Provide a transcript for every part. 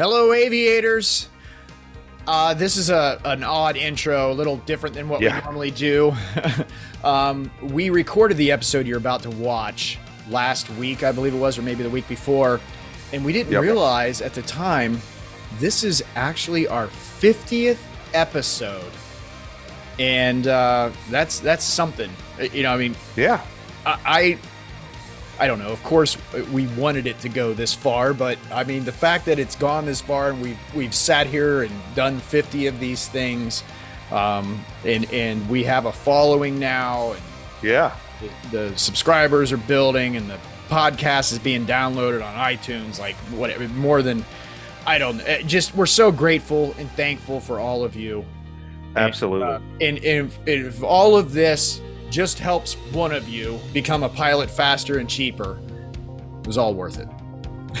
Hello, aviators. Uh, this is a an odd intro, a little different than what Yeah. we normally do. um, we recorded the episode you're about to watch last week, I believe it was, or maybe the week before, and we didn't Yep. realize at the time this is actually our 50th episode, and uh, that's that's something. Uh, You know, I mean, Yeah. I, I don't know. Of course, we wanted it to go this far, but I mean, the fact that it's gone this far and we've we've sat here and done 50 of these things, um, and and we have a following now, and Yeah. the, the subscribers are building, and the podcast is being downloaded on iTunes, like whatever, more than I don't. eh, Just we're so grateful and thankful for all of you. Absolutely. Uh, and, and if, if all of this just helps one of you become a pilot faster and cheaper, it was all worth it.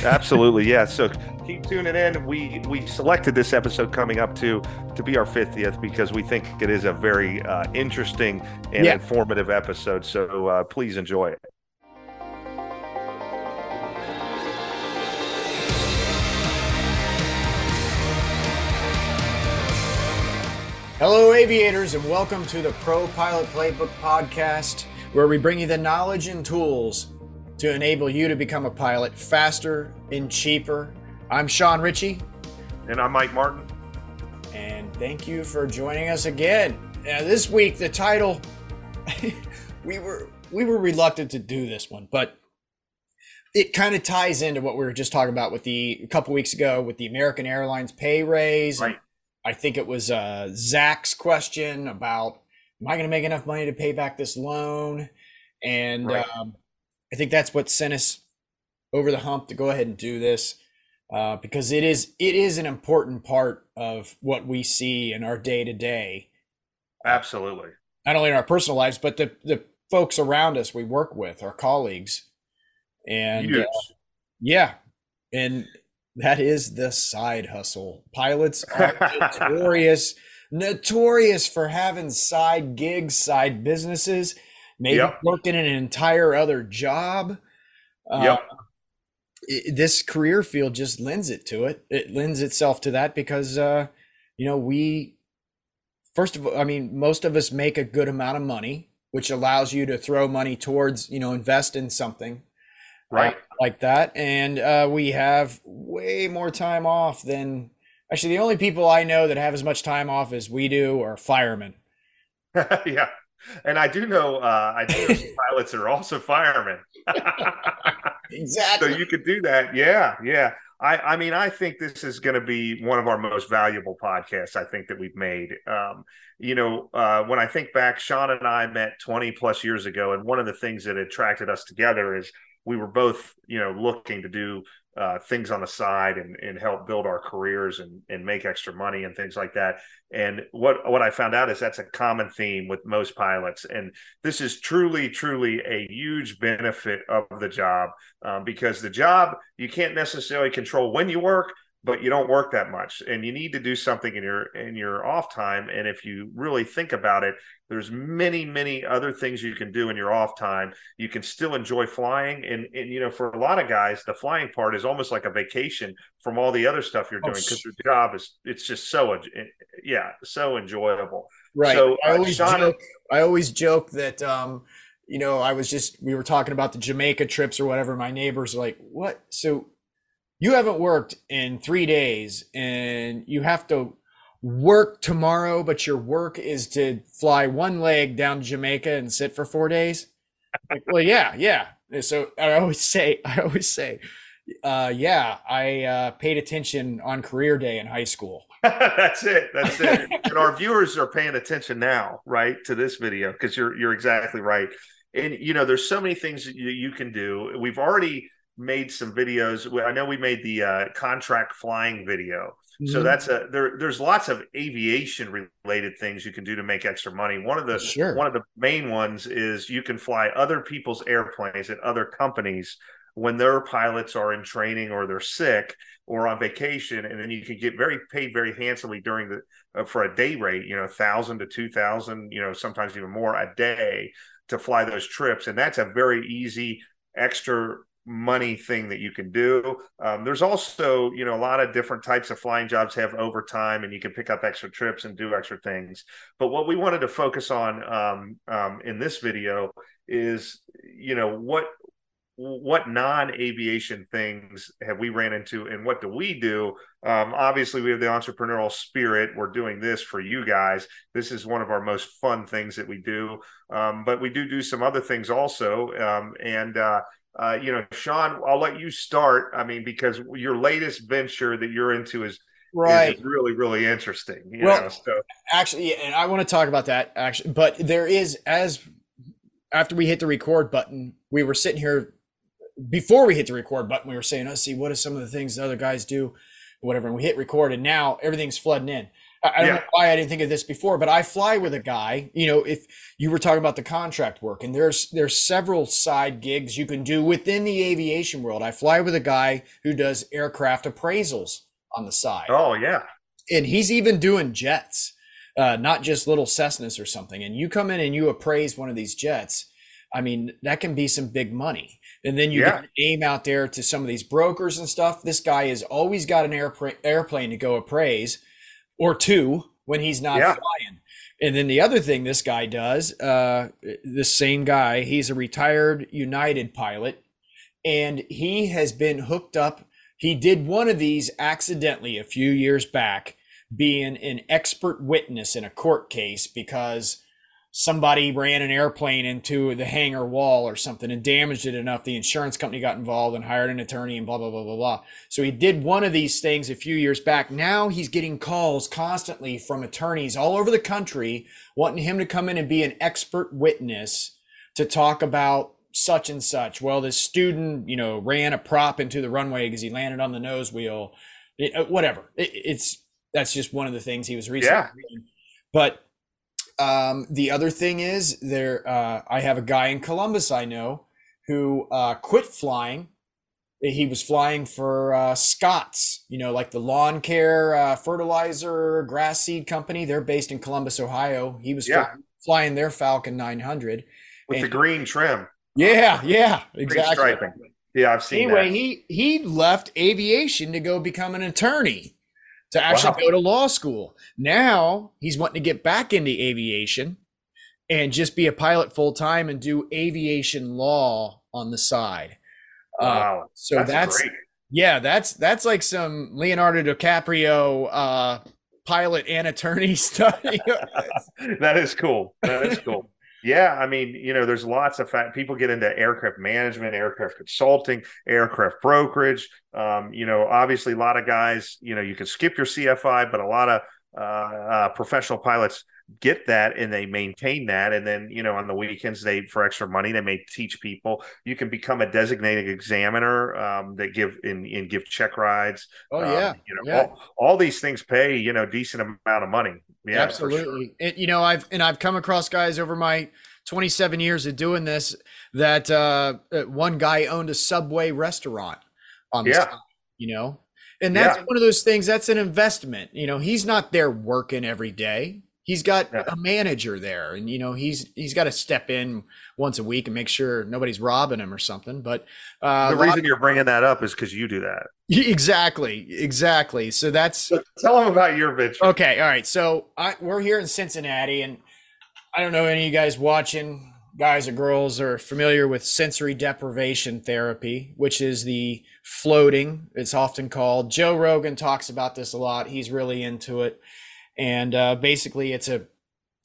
Absolutely. Yeah. So keep tuning in. We we selected this episode coming up to to be our 50th because we think it is a very uh, interesting and Yeah. informative episode. So uh, please enjoy it. Hello, aviators, and welcome to the Pro Pilot Playbook podcast, where we bring you the knowledge and tools to enable you to become a pilot faster and cheaper. I'm Sean Ritchie, And I'm Mike Martin. and thank you for joining us again. Now, this week, the title we were we were reluctant to do this one, but it kind of ties into what we were just talking about with the a couple weeks ago with the American Airlines pay raise. Right. I think it was uh, Zach's question about, "Am I going to make enough money to pay back this loan?" And Right. um, I think that's what sent us over the hump to go ahead and do this uh, because it is it is an important part of what we see in our day to day, Absolutely. not only in our personal lives but the the folks around us we work with, our colleagues, and uh, yeah, and that is the side hustle. Pilots are notorious, notorious for having side gigs, side businesses, maybe Yep. working an entire other job. Uh, Yep. i- this career field just lends it to it. It lends itself to that because, uh, you know, we, first of all, I mean, most of us make a good amount of money, which allows you to throw money towards, you know, invest in something right. like that. And uh, we have way more time off than actually the only people I know that have as much time off as we do are firemen. yeah. And I do know uh, I do know pilots are also firemen. Exactly so you could do that. Yeah, yeah. I, I mean, I think this is going to be one of our most valuable podcasts. I think that we've made. Um, you know, uh, when I think back, Sean and I met 20 plus years ago, and one of the things that attracted us together is we were both, you know, looking to do uh, things on the side and, and help build our careers and, and make extra money and things like that. And what what I found out is that's a common theme with most pilots, and this is truly, truly a huge benefit of the job um, because the job you can't necessarily control when you work but you don't work that much and you need to do something in your in your off time and if you really think about it there's many many other things you can do in your off time you can still enjoy flying and and you know for a lot of guys the flying part is almost like a vacation from all the other stuff you're Oh, doing because sh- your job is it's just so yeah so enjoyable Right. So, I uh, always Sean- joke. I always joke that um, you know, I was just we were talking about the Jamaica trips or whatever. My neighbors are like, "What? So you haven't worked in three days, and you have to work tomorrow, but your work is to fly one leg down to Jamaica and sit for four days?" Like, well, yeah, yeah. So I always say, I always say, uh, yeah, I uh, paid attention on career day in high school. that's it. That's it. and our viewers are paying attention now, right, to this video because you're you're exactly right. And you know, there's so many things that you, you can do. We've already made some videos. I know we made the uh, contract flying video. So Mhm. that's a there. There's lots of aviation related things you can do to make extra money. One of the Sure. one of the main ones is you can fly other people's airplanes at other companies when their pilots are in training or they're sick or on vacation, and then you can get very paid very handsomely during the uh, for a day rate. You know, thousand to two thousand. You know, sometimes even more a day to fly those trips, and that's a very easy extra money thing that you can do. Um, there's also, you know, a lot of different types of flying jobs have overtime and you can pick up extra trips and do extra things. But what we wanted to focus on um, um, in this video is, you know, what what non-aviation things have we ran into and what do we do? Um, obviously we have the entrepreneurial spirit. We're doing this for you guys. This is one of our most fun things that we do. Um, but we do do some other things also. Um, and uh, uh, you know sean i'll let you start i mean because your latest venture that you're into is right is really really interesting well know, so. actually and i want to talk about that actually but there is as after we hit the record button we were sitting here before we hit the record button, we were saying, "Let's see what are some of the things the other guys do, whatever." And we hit record, and now everything's flooding in. I, don't yeah. know why I didn't think of this before, but I fly with a guy. You know, if you were talking about the contract work, and there's there's several side gigs you can do within the aviation world. I fly with a guy who does aircraft appraisals on the side. Oh yeah, and he's even doing jets, uh, not just little Cessnas or something. And you come in and you appraise one of these jets. I mean, that can be some big money. And then you yeah. get aim out there to some of these brokers and stuff. This guy has always got an airplane to go appraise or two when he's not yeah. flying. And then the other thing this guy does, uh, this same guy, he's a retired United pilot, and he has been hooked up. He did one of these accidentally a few years back, being an expert witness in a court case because somebody ran an airplane into the hangar wall or something and damaged it enough the insurance company got involved and hired an attorney and blah blah blah blah blah. So he did one of these things a few years back. Now he's getting calls constantly from attorneys all over the country wanting him to come in and be an expert witness to talk about such and such. Well this student you know ran a prop into the runway because he landed on the nose wheel. It, uh, whatever. It, it's that's just one of the things he was recently yeah. But um, the other thing is there. Uh, I have a guy in Columbus I know who uh, quit flying. He was flying for uh, Scotts, you know, like the lawn care, uh, fertilizer, grass seed company. They're based in Columbus, Ohio. He was yeah. flying their Falcon 900 with and, the green trim. Yeah, yeah, exactly. Yeah, I've seen. Anyway, that. he he left aviation to go become an attorney to actually wow. go to law school. Now he's wanting to get back into aviation and just be a pilot full time and do aviation law on the side. Uh, wow. Uh, so that's, that's yeah, that's that's like some Leonardo DiCaprio uh, pilot and attorney stuff. that is cool. That is cool. Yeah, I mean, you know, there's lots of fact people get into aircraft management, aircraft consulting, aircraft brokerage. Um, you know, obviously, a lot of guys, you know, you can skip your CFI, but a lot of uh, uh, professional pilots get that and they maintain that and then you know on the weekends they for extra money they may teach people you can become a designated examiner um, that give and, and give check rides oh um, yeah you know yeah. all, all, these things pay you know decent amount of money yeah absolutely sure. and, you know i've and i've come across guys over my 27 years of doing this that uh, uh one guy owned a subway restaurant on the yeah. Side, you know and that's yeah. one of those things that's an investment. You know, he's not there working every day. He's got yeah. a manager there and you know, he's he's got to step in once a week and make sure nobody's robbing him or something. But uh, the reason you're bringing that up is because you do that. Exactly, exactly. So that's so tell them about your venture. Okay, all right. So I, we're here in Cincinnati, and I don't know any of you guys watching guys or girls are familiar with sensory deprivation therapy, which is the floating, it's often called. Joe Rogan talks about this a lot. He's really into it. And uh, basically, it's a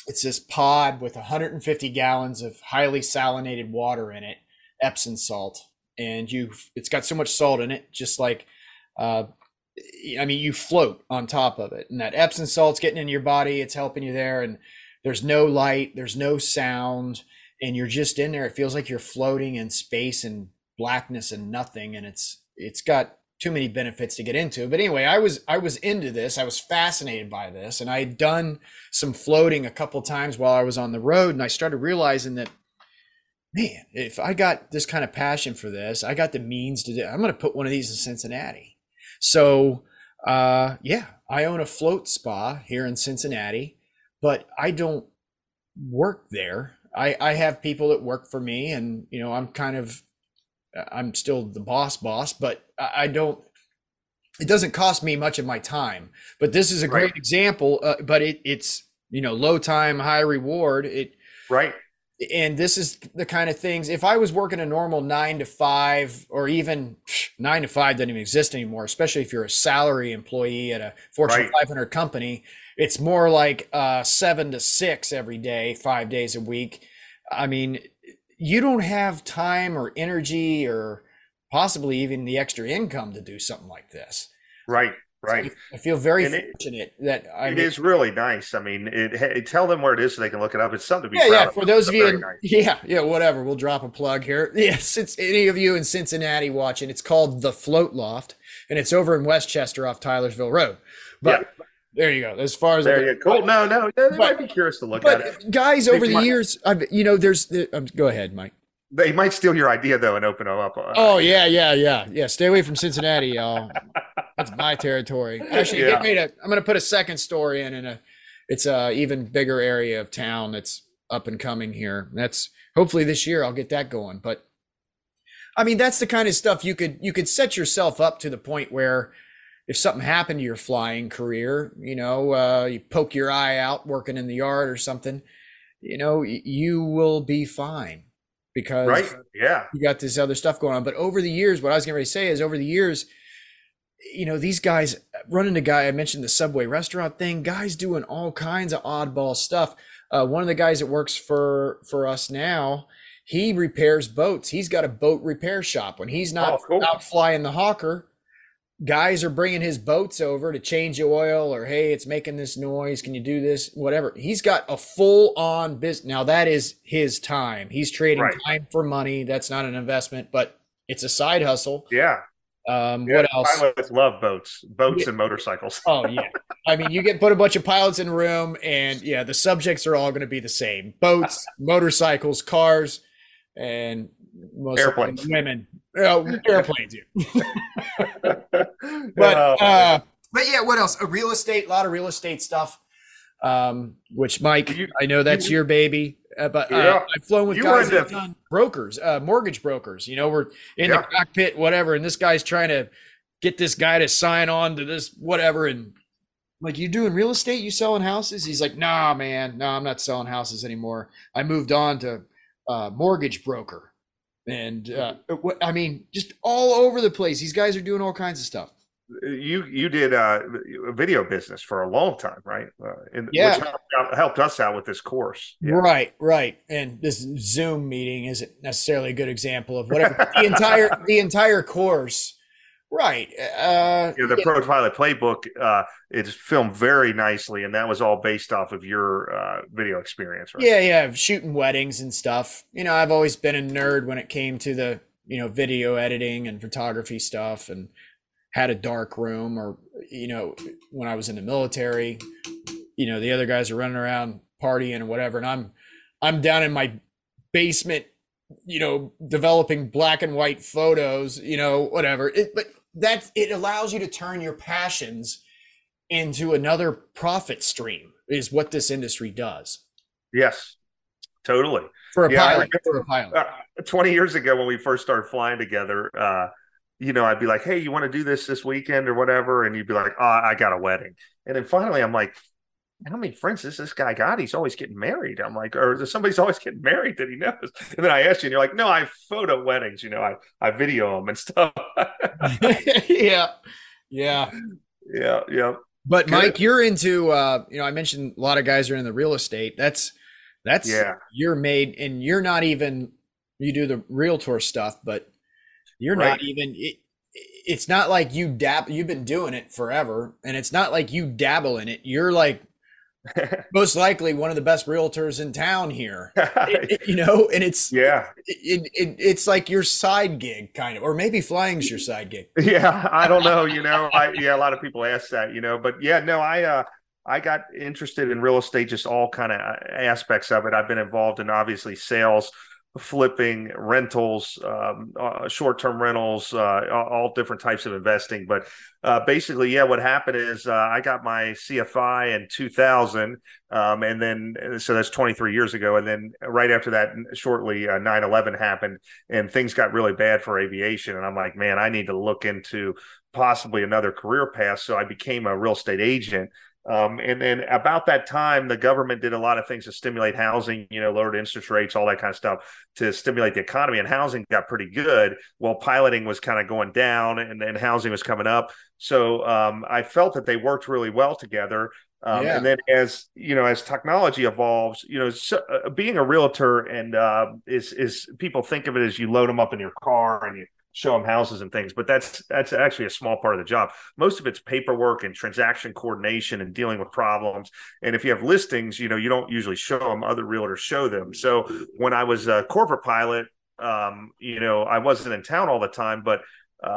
it's this pod with 150 gallons of highly salinated water in it, Epsom salt, and you it's got so much salt in it, just like uh, I mean, you float on top of it, and that Epsom salt's getting in your body. It's helping you there, and there's no light, there's no sound and you're just in there. It feels like you're floating in space and blackness and nothing. And it's it's got too many benefits to get into. But anyway, I was I was into this. I was fascinated by this, and I had done some floating a couple times while I was on the road, and I started realizing that. Man, if I got this kind of passion for this, I got the means to do. It. I'm going to put one of these in Cincinnati. So, uh, yeah, I own a float spa here in Cincinnati, but I don't work there. I, I have people that work for me and, you know, I'm kind of I'm still the boss boss, but I don't it doesn't cost me much of my time. But this is a great right. example. Uh, but it, it's you know low time, high reward. It right. And this is the kind of things. If I was working a normal nine to five, or even nine to five doesn't even exist anymore, especially if you're a salary employee at a Fortune right. 500 company. It's more like uh, seven to six every day, five days a week. I mean, you don't have time or energy or possibly even the extra income to do something like this. Right, right. So I feel very and fortunate it, that I it mean, is really nice. I mean, it, it, tell them where it is so they can look it up. It's something to be yeah, yeah. Of. For those it's of you, in, nice. yeah, yeah, whatever. We'll drop a plug here. Yes, it's any of you in Cincinnati watching. It's called the Float Loft, and it's over in West Chester off Tylersville Road. But yeah. There you go. As far as there you go. Cool. No, no, they but, might be curious to look at it. Guys, over the years, I've, you know, there's. Um, go ahead, Mike. They might steal your idea though and open them up. Oh yeah, yeah, yeah, yeah. Stay away from Cincinnati, y'all. That's my territory. Actually, yeah. get me to. I'm going to put a second story in, in a. It's a even bigger area of town that's up and coming here. That's hopefully this year I'll get that going. But I mean, that's the kind of stuff you could you could set yourself up to the point where if something happened to your flying career, you know, uh, you poke your eye out working in the yard or something, you know, you will be fine because right yeah. you got this other stuff going on. But over the years what i was going to say is over the years you know these guys running a guy i mentioned the subway restaurant thing guys doing all kinds of oddball stuff. Uh, one of the guys that works for for us now he repairs boats. He's got a boat repair shop. When he's not oh, cool. out flying the hawker guys are bringing his boats over to change the oil or hey it's making this noise. Can you do this? Whatever. He's got a full on business now that is his time. He's trading right. time for money. That's not an investment but it's a side hustle. Yeah. Um yeah, what else? pilots love boats boats yeah. and motorcycles. Oh yeah. I mean you get put a bunch of pilots in a room and yeah the subjects are all going to be the same. Boats motorcycles cars and most airplanes women uh, airplanes but uh, but yeah, what else? A real estate, a lot of real estate stuff. Um, which Mike, you, I know that's you, your baby. Uh, but uh, yeah. I've flown with you guys that done brokers, uh, mortgage brokers. You know, we're in yeah. the cockpit, whatever, and this guy's trying to get this guy to sign on to this whatever, and like you doing real estate, you selling houses? He's like, nah, man, no, nah, I'm not selling houses anymore. I moved on to uh, mortgage broker and uh, I mean, just all over the place. These guys are doing all kinds of stuff. You you did uh, a video business for a long time, right? Uh, and, yeah, helped, helped, us out with this course. Yeah. Right, right. And this Zoom meeting isn't necessarily a good example of whatever the entire the entire course Right. Uh, you know, the yeah. Pro Pilot Playbook uh, is filmed very nicely, and that was all based off of your uh, video experience, right? Yeah, yeah, shooting weddings and stuff. You know, I've always been a nerd when it came to the you know video editing and photography stuff, and had a dark room, or you know, when I was in the military, you know, the other guys are running around partying and whatever, and I'm I'm down in my basement you know, developing black and white photos, you know, whatever. It, but that it allows you to turn your passions into another profit stream is what this industry does. Yes, totally. For a yeah, pilot, for a pilot. Uh, 20 years ago when we first started flying together, uh, you know, I'd be like, Hey, you want to do this this weekend or whatever? And you'd be like, Oh, I got a wedding. And then finally I'm like, how many friends does this guy got? He's always getting married. I'm like, or is somebody's always getting married that he knows. And then I asked you, and you're like, no, I photo weddings. You know, I I video them and stuff. yeah, yeah, yeah, yeah. But Good. Mike, you're into. uh You know, I mentioned a lot of guys are in the real estate. That's that's yeah. You're made, and you're not even. You do the realtor stuff, but you're right. not even. It, it's not like you dab. You've been doing it forever, and it's not like you dabble in it. You're like most likely one of the best realtors in town here. It, it, you know and it's yeah. it, it, it's like your side gig kind of or maybe flying's your side gig. Yeah i don't know you know I, yeah a lot of people ask that you know but yeah no i uh i got interested in real estate just all kind of aspects of it. I've been involved in obviously sales flipping, rentals, um, uh, short term rentals, uh, all different types of investing. But uh, basically, yeah, what happened is uh, I got my CFI in 2000, um, and then so that's 23 years ago. And then right after that, shortly, uh, 9 11 happened, and things got really bad for aviation. And I'm like, man, I need to look into possibly another career path. So I became a real estate agent. Um, and then about that time, the government did a lot of things to stimulate housing, you know, lowered interest rates, all that kind of stuff to stimulate the economy. And housing got pretty good while piloting was kind of going down and then housing was coming up. So um, I felt that they worked really well together. Um, yeah. And then as you know, as technology evolves, you know, so, uh, being a realtor and uh, is is people think of it as you load them up in your car and you show them houses and things, but that's that's actually a small part of the job. Most of it's paperwork and transaction coordination and dealing with problems. And if you have listings, you know, you don't usually show them; other realtors show them. So when I was a corporate pilot, um, you know, I wasn't in town all the time, but uh,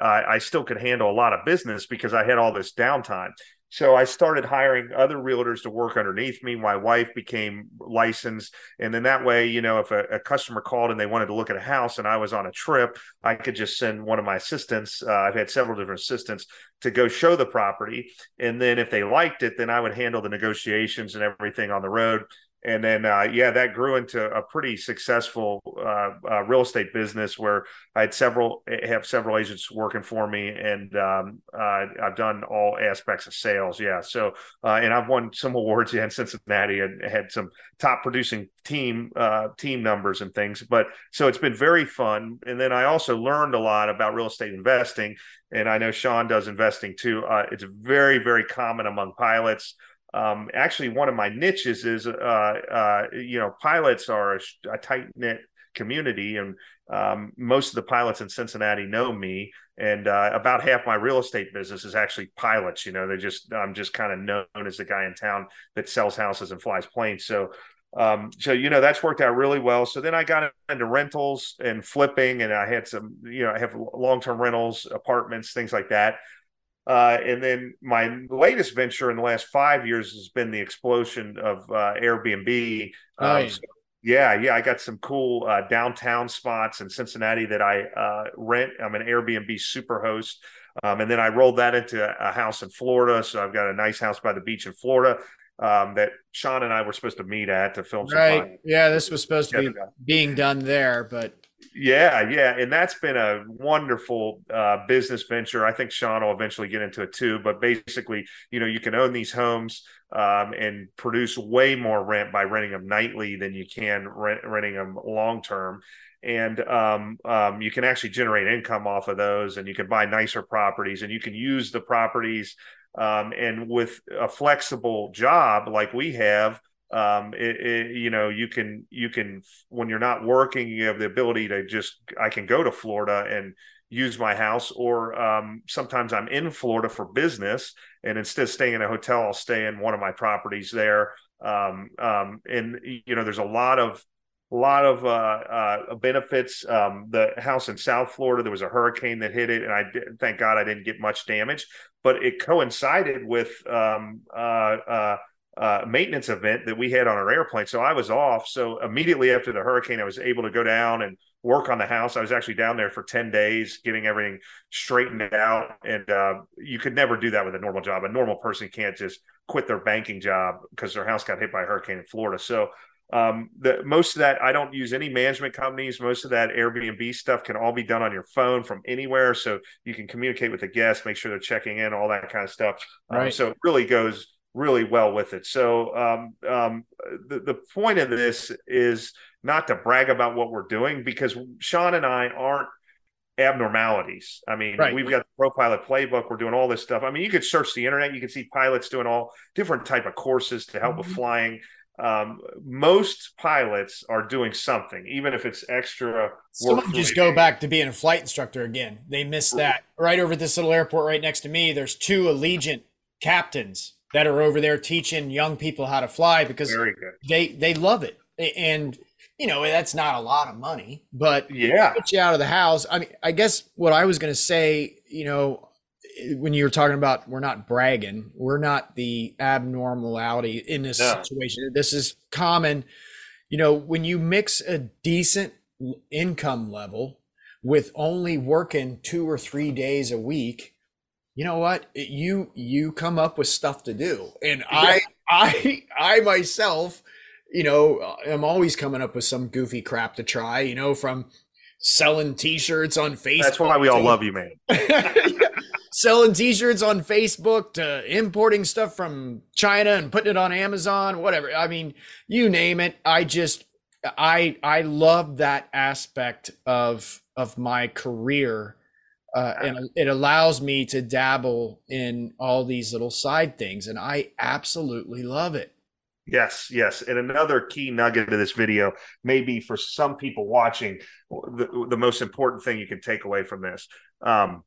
I, I still could handle a lot of business because I had all this downtime. So I started hiring other realtors to work underneath me. My wife became licensed. And then that way, you know, if a, a, customer called and they wanted to look at a house and I was on a trip, I could just send one of my assistants. Uh, I've had several different assistants to go show the property. And then if they liked it, then I would handle the negotiations and everything on the road and then uh, yeah that grew into a pretty successful uh, uh, real estate business where i had several have several agents working for me and um, uh, i've done all aspects of sales yeah. So uh, and i've won some awards yeah, in cincinnati and had some top producing team uh, team numbers and things but so it's been very fun. And then i also learned a lot about real estate investing and i know sean does investing too. It's very very common among pilots um, actually one of my niches is uh, uh, you know pilots are a, a tight knit community and um, most of the pilots in cincinnati know me and uh, about half my real estate business is actually pilots you know they just i'm just kind of known as the guy in town that sells houses and flies planes. So um, so you know that's worked out really well. So then i got into rentals and flipping and i had some you know i have long-term rentals apartments things like that uh, and then my latest venture in the last five years has been the explosion of uh, Airbnb. Um, nice. Um, so, yeah, yeah, I got some cool uh, downtown spots in Cincinnati that I uh, rent. I'm an Airbnb super host. Um, and then I rolled that into a house in Florida. So I've got a nice house by the beach in Florida um, that Sean and I were supposed to meet at to film. Right. Yeah, this was supposed to be being done there, but yeah, yeah, and that's been a wonderful uh, business venture. I think Sean will eventually get into it too. But basically, you know, you can own these homes um, and produce way more rent by renting them nightly than you can rent, renting them long term. And um, um, you can actually generate income off of those, and you can buy nicer properties, and you can use the properties. Um, and with a flexible job like we have, um, it, it, you know you can you can when you're not working you have the ability to just i can go to florida and use my house or um, sometimes i'm in florida for business and instead of staying in a hotel i'll stay in one of my properties there um, um, and you know there's a lot of a lot of uh, uh, benefits. Um, the house in South Florida, there was a hurricane that hit it, and I did, thank God I didn't get much damage. But it coincided with um, uh, uh maintenance event that we had on our airplane. So I was off. So immediately after the hurricane, I was able to go down and work on the house. I was actually down there for 10 days, getting everything straightened out. And uh, you could never do that with a normal job. A normal person can't just quit their banking job because their house got hit by a hurricane in Florida. So um, the most of that I don't use any management companies. Most of that Airbnb stuff can all be done on your phone from anywhere, so you can communicate with the guests, make sure they're checking in, all that kind of stuff. Um, right. Um, so it really goes really well with it. So um, um, the, the point of this is not to brag about what we're doing because Sean and I aren't abnormalities. I mean, right. we've got the Pro Pilot Playbook. We're doing all this stuff. I mean, you could search the internet. You can see pilots doing all different type of courses to help mm-hmm. with flying. Um, most pilots are doing something, even if it's extra. Some of just go back to being a flight instructor again. They missed that. Right over this little airport right next to me, there's two Allegiant captains that are over there teaching young people how to fly because they they love it. And you know that's not a lot of money but yeah. get you out of the house. I mean i guess what i was going to say you know when you were talking about we're not bragging we're not the abnormality in this no. situation. This is common. You know when you mix a decent income level with only working two or three days a week you know what? You you come up with stuff to do. And i i i myself you know uh, am always coming up with some goofy crap to try you know from selling t-shirts on facebook that's why we all love you man. selling t-shirts on facebook to importing stuff from china and putting it on amazon whatever. I mean you name it. I just i i love that aspect of of my career uh, and it allows me to dabble in all these little side things and i absolutely love it yes yes and another key nugget of this video maybe for some people watching the, the most important thing you can take away from this um,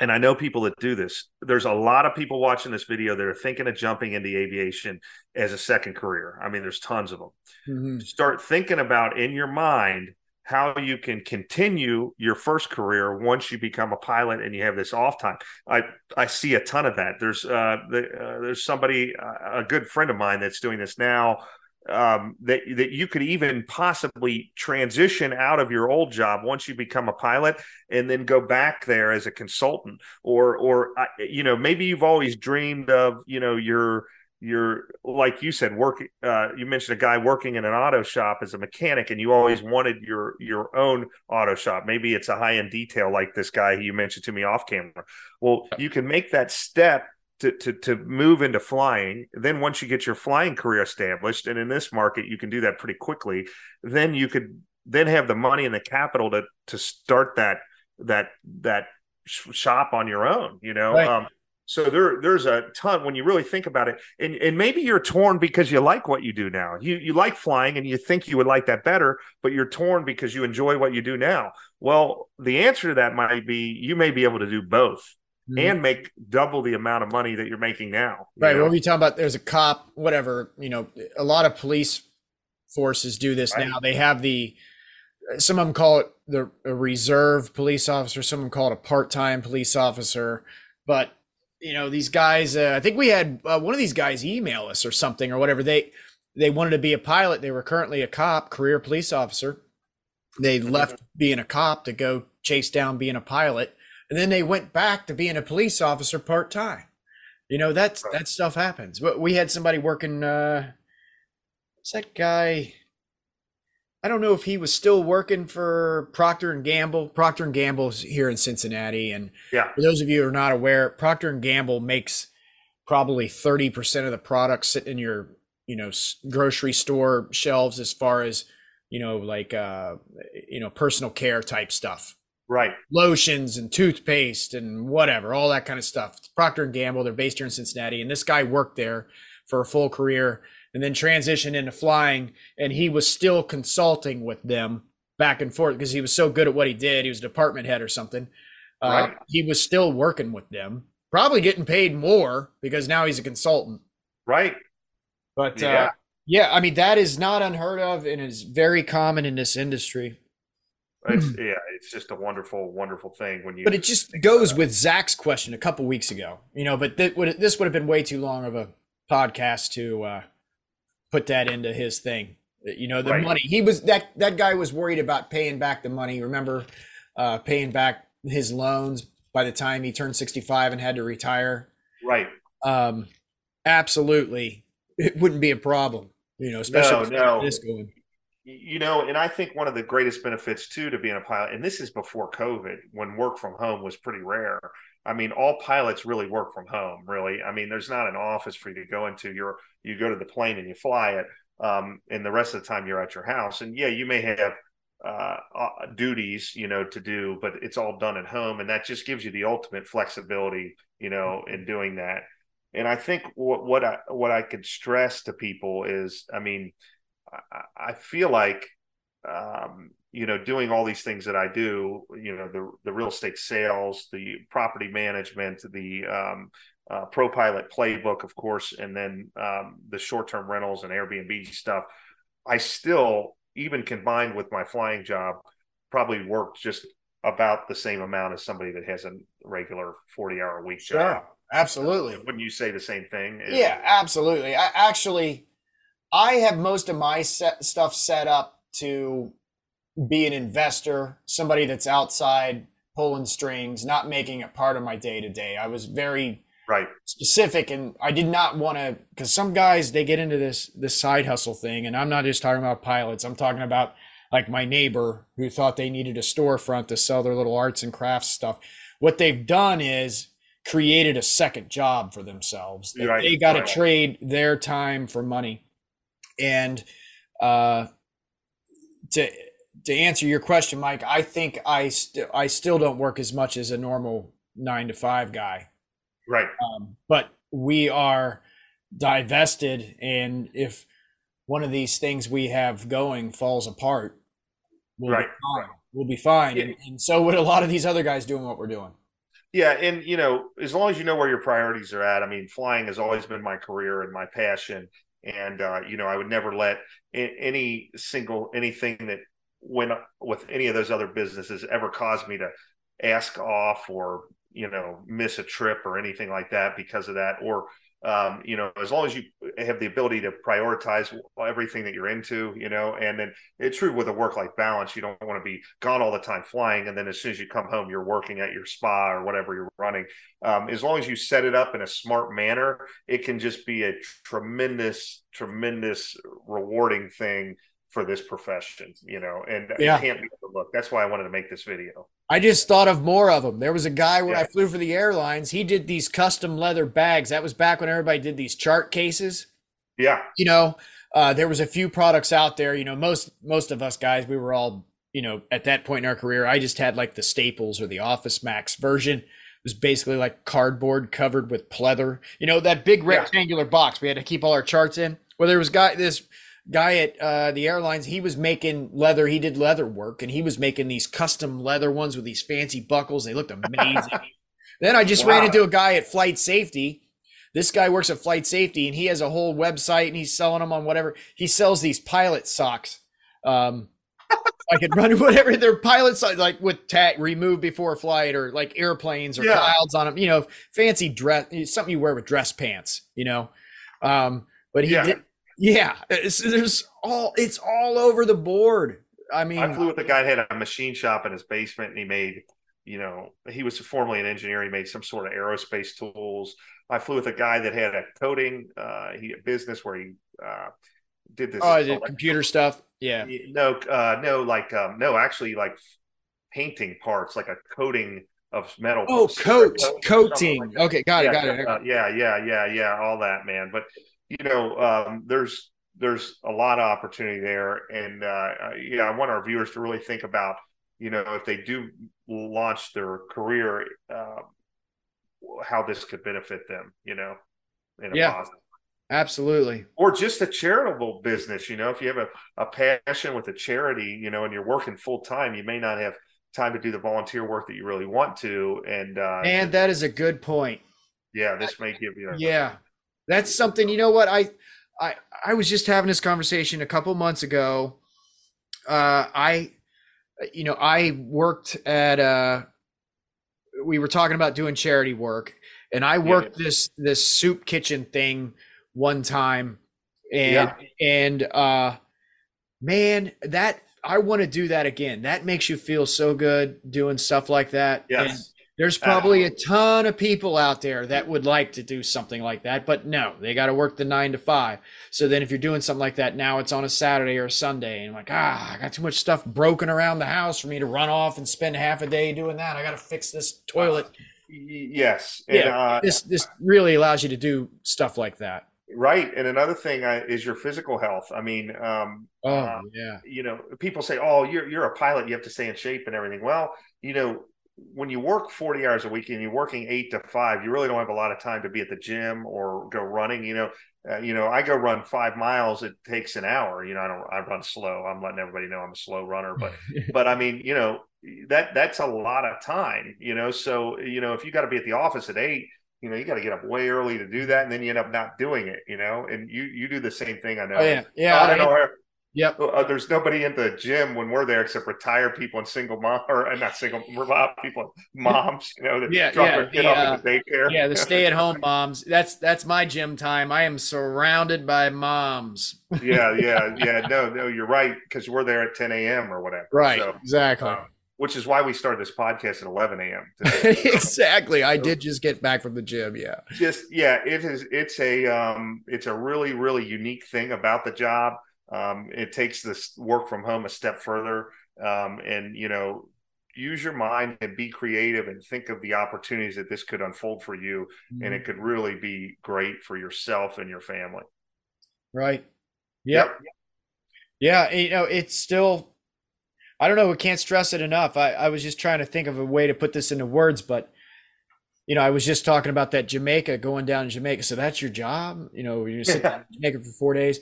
and I know people that do this. There's a lot of people watching this video that are thinking of jumping into aviation as a second career. I mean, there's tons of them. Mm-hmm. Start thinking about in your mind how you can continue your first career once you become a pilot and you have this off time. I I see a ton of that. There's uh, the, uh there's somebody uh, a good friend of mine that's doing this now. Um, that that you could even possibly transition out of your old job once you become a pilot and then go back there as a consultant or or uh, you know maybe you've always dreamed of you know your you're like you said working uh, you mentioned a guy working in an auto shop as a mechanic and you always wanted your your own auto shop. Maybe it's a high end detail like this guy you mentioned to me off camera. Well you can make that step to, to to move into flying. Then once you get your flying career established and in this market you can do that pretty quickly then you could then have the money and the capital to to start that that that shop on your own you know? Right. um, so there, there's a ton when you really think about it, and and maybe you're torn because you like what you do now. You you like flying, and you think you would like that better, but you're torn because you enjoy what you do now. Well, the answer to that might be you may be able to do both mm-hmm. and make double the amount of money that you're making now. You right. Know? What are you talking about? There's a cop, whatever. You know, a lot of police forces do this right. now. They have the some of them call it the a reserve police officer. Some of them call it a part time police officer, but you know these guys uh, i think we had uh, one of these guys email us or something or whatever. They they wanted to be a pilot. They were currently a cop career police officer. They left being a cop to go chase down being a pilot. And then they went back to being a police officer part-time. You know that's that stuff happens. But we had somebody working uh what's that guy I don't know if he was still working for Procter and Gamble. Procter and Gamble's here in Cincinnati, and yeah. for those of you who are not aware, Procter and Gamble makes probably thirty percent of the products sitting in your you know grocery store shelves, as far as you know, like uh, you know, personal care type stuff. Right. Lotions and toothpaste and whatever, all that kind of stuff. Procter and Gamble, they're based here in Cincinnati, and this guy worked there for a full career and then transitioned into flying. And he was still consulting with them back and forth because he was so good at what he did. He was a department head or something. Uh, right. He was still working with them, probably getting paid more because now he's a consultant. Right. But uh, yeah. Uh, yeah, I mean that is not unheard of and is very common in this industry. It's, yeah, it's just a wonderful, wonderful thing when you. But it just goes with Zach's question a couple weeks ago, you know. But th- would, this would have been way too long of a podcast to uh, put that into his thing. You know, the right. money he was that that guy was worried about paying back the money. Remember, uh, paying back his loans by the time he turned 65 and had to retire. Right. Um, absolutely, it wouldn't be a problem. You know, especially no, no. this going. You know, and I think one of the greatest benefits too to being a pilot, and this is before COVID, when work from home was pretty rare. I mean, all pilots really work from home. Really, I mean, there's not an office for you to go into. You're you go to the plane and you fly it, um, and the rest of the time you're at your house. And yeah, you may have uh, uh, duties, you know, to do, but it's all done at home, and that just gives you the ultimate flexibility, you know, in doing that. And I think what what I what I could stress to people is, I mean, I, I feel like um, you know, doing all these things that I do, you know, the the real estate sales, the property management, the um, uh, ProPilot playbook, of course, and then um, the short term rentals and Airbnb stuff. I still, even combined with my flying job, probably work just about the same amount as somebody that has a regular 40 hour a week sure, job. Absolutely. Wouldn't you say the same thing? Yeah, absolutely. I actually, I have most of my set stuff set up to be an investor, somebody that's outside pulling strings, not making it part of my day to day. I was very right specific and I did not want to cuz some guys they get into this this side hustle thing and I'm not just talking about pilots. I'm talking about like my neighbor who thought they needed a storefront to sell their little arts and crafts stuff. What they've done is created a second job for themselves. Right. They got to right. trade their time for money. And uh, to to answer your question, Mike, I think I st- I still don't work as much as a normal nine to five guy. Right. Um, but we are divested, and if one of these things we have going falls apart, we'll right. be fine. We'll be fine. Yeah. And, and so would a lot of these other guys doing what we're doing. Yeah, and you know, as long as you know where your priorities are at. I mean, flying has always been my career and my passion, and uh, you know, I would never let any single anything that went with any of those other businesses ever cause me to ask off or you know miss a trip or anything like that because of that or um, you know, as long as you have the ability to prioritize everything that you're into, you know, and then it's true with a work life balance. You don't want to be gone all the time flying, and then as soon as you come home, you're working at your spa or whatever you're running. Um, as long as you set it up in a smart manner, it can just be a tremendous, tremendous rewarding thing for this profession, you know, and yeah. it can't be overlooked. That's why I wanted to make this video. I just thought of more of them. There was a guy when yeah. I flew for the airlines. He did these custom leather bags. That was back when everybody did these chart cases. Yeah. You know, uh, there was a few products out there. You know, most most of us guys, we were all, you know, at that point in our career, I just had like the Staples or the OfficeMax version. It was basically like cardboard covered with pleather. You know, that big rectangular yeah. box we had to keep all our charts in. Well, there was guy this guy at uh, the airlines, he was making leather. He did leather work, and he was making these custom leather ones with these fancy buckles. They looked amazing. then I just wow. ran into a guy at FlightSafety. This guy works at FlightSafety, and he has a whole website, and he's selling them on whatever. He sells these pilot socks. Um, I could run whatever their pilot socks, like with tag removed before flight, or like airplanes or yeah. clouds on them. You know, fancy dress, something you wear with dress pants. You know, um, but he yeah. did yeah, it's, there's all it's all over the board. I mean, I flew with a guy that had a machine shop in his basement, and he made, you know, he was formerly an engineer. He made some sort of aerospace tools. I flew with a guy that had a coding, uh, he a business where he uh, did this. Oh, did computer stuff. Yeah. No, uh, no, like um, no, actually, like painting parts, like a coating of metal. Oh, coat, coating. Like okay, got yeah, it, got it. Uh, yeah, yeah, yeah, yeah, all that, man. But you know, um, there's there's a lot of opportunity there, and uh, yeah, I want our viewers to really think about, you know, if they do launch their career, uh, how this could benefit them, you know, in a yeah. positive. Absolutely. Or just a charitable business, you know, if you have a, a passion with a charity, you know, and you're working full time, you may not have time to do the volunteer work that you really want to. And uh and that is a good point. Yeah, this may give you a, yeah. That's something, you know what? I I I was just having this conversation a couple months ago. Uh I you know, I worked at uh we were talking about doing charity work and I worked yeah. this this soup kitchen thing one time and yeah. and uh man, that I want to do that again. That makes you feel so good doing stuff like that. Yes. There's probably a ton of people out there that would like to do something like that, but no, they got to work the nine to five. So then if you're doing something like that, now it's on a Saturday or a Sunday, and I'm like, ah, I got too much stuff broken around the house for me to run off and spend half a day doing that. I got to fix this toilet. Yes. And, yeah. Uh, this, this really allows you to do stuff like that. Right. And another thing uh, is your physical health. I mean, um, oh, uh, yeah. You know, people say, oh, you're, you're a pilot, you have to stay in shape and everything. Well, you know, when you work 40 hours a week and you're working eight to five, you really don't have a lot of time to be at the gym or go running. You know, uh, you know, I go run five miles. It takes an hour. You know, I don't, I run slow. I'm letting everybody know I'm a slow runner, but, but I mean, you know, that, that's a lot of time, you know? So, you know, if you got to be at the office at eight, you know, you got to get up way early to do that. And then you end up not doing it, you know, and you, you do the same thing. I know. Oh, yeah. Yeah. I don't know. Yep. Uh, there's nobody in the gym when we're there except retired people and single mom or uh, not single people, moms. You know, that Yeah, drop yeah, their kid the, off uh, the daycare. Yeah, the stay-at-home moms. That's that's my gym time. I am surrounded by moms. yeah, yeah, yeah. No, no, you're right because we're there at 10 a.m. or whatever. Right. So, exactly. um, which is why we started this podcast at 11 a.m. exactly. I did just get back from the gym. Yeah. just yeah it is it's a um it's a really really unique thing about the job um it takes this work from home a step further um and you know use your mind and be creative and think of the opportunities that this could unfold for you and it could really be great for yourself and your family Right. Yep. Yeah. You know, it's still, I don't know. We can't stress it enough. I, I was just trying to think of a way to put this into words, but, you know, I was just talking about that Jamaica, going down to Jamaica. So that's your job? You know, you're sit down in Jamaica for four days.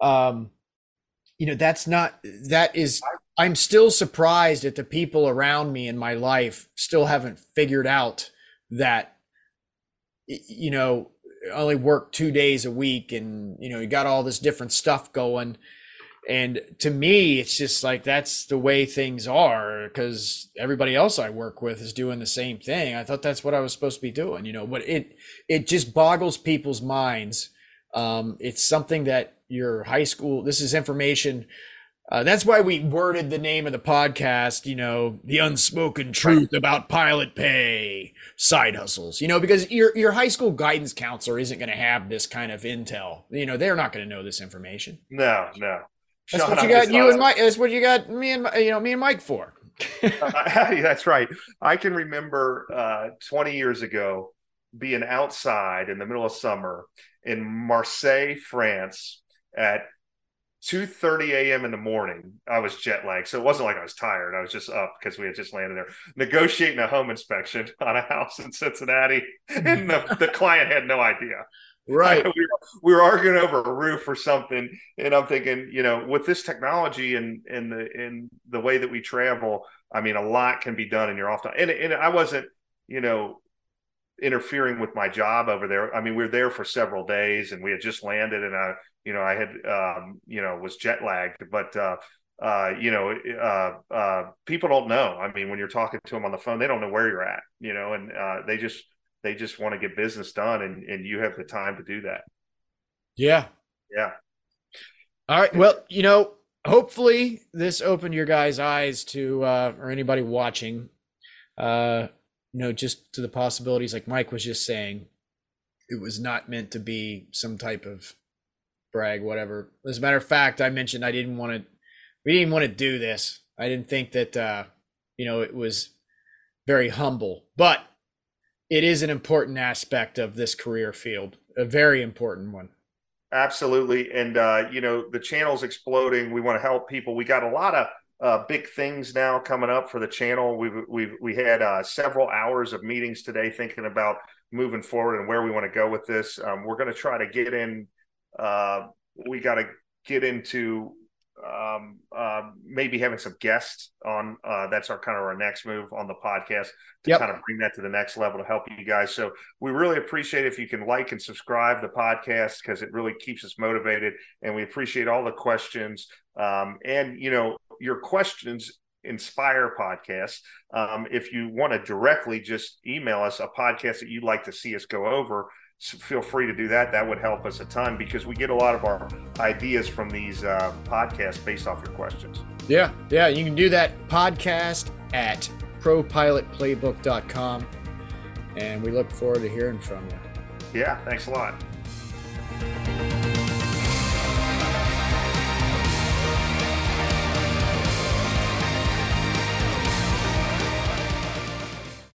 Um, you know, that's not, that is, I'm still surprised at the people around me in my life still haven't figured out that, you know, only work two days a week and you know you got all this different stuff going. And to me it's just like that's the way things are because everybody else i work with is doing the same thing. I thought that's what i was supposed to be doing you know but it it just boggles people's minds. Um, it's something that your high school this is information uh, that's why we worded the name of the podcast, you know, the unspoken truth about pilot pay, side hustles, you know, because your your high school guidance counselor isn't going to have this kind of intel. You know, they're not going to know this information. no no That's Sean, what you got you and Mike. That's what you got me and you know me and Mike for. that's right. I can remember uh, 20 years ago being outside in the middle of summer in Marseille, France at 2:30 a.m. in the morning. I was jet lagged, so it wasn't like I was tired. I was just up because we had just landed there, negotiating a home inspection on a house in Cincinnati, and the, the client had no idea. Right. we, were, we were arguing over a roof or something, and I'm thinking, you know, with this technology and and the in the way that we travel, I mean, a lot can be done in your off time. And and I wasn't, you know, interfering with my job over there. I mean, we were there for several days, and we had just landed, and I, you know, I had, um, you know, was jet lagged, but. uh uh, you know, uh, uh, people don't know. I mean, when you're talking to them on the phone, they don't know where you're at, you know, and uh, they just they just want to get business done, and and you have the time to do that. Yeah. Yeah. All right. Well, you know, hopefully this opened your guys' eyes to uh or anybody watching uh you know just to the possibilities like Mike was just saying. It was not meant to be some type of brag whatever. As a matter of fact, I mentioned I didn't want to we didn't want to do this. I didn't think that uh you know it was very humble, but it is an important aspect of this career field, a very important one. Absolutely. And, uh, you know, the channel's exploding. We want to help people. We got a lot of uh, big things now coming up for the channel. We've, we've, we had uh, several hours of meetings today thinking about moving forward and where we want to go with this. Um, we're going to try to get in, uh, we got to get into um, uh, maybe having some guests on. Uh, that's our kind of our next move on the podcast to Yep. kind of bring that to the next level to help you guys. So we really appreciate if you can like and subscribe the podcast because it really keeps us motivated, and we appreciate all the questions. Um, and you know, your questions inspire podcasts. Um, if you want to directly just email us a podcast that you'd like to see us go over, so feel free to do that. That would help us a ton because we get a lot of our ideas from these uh, podcasts based off your questions. Yeah, yeah, you can do that podcast at propilotplaybook.com. And we look forward to hearing from you. Yeah, thanks a lot.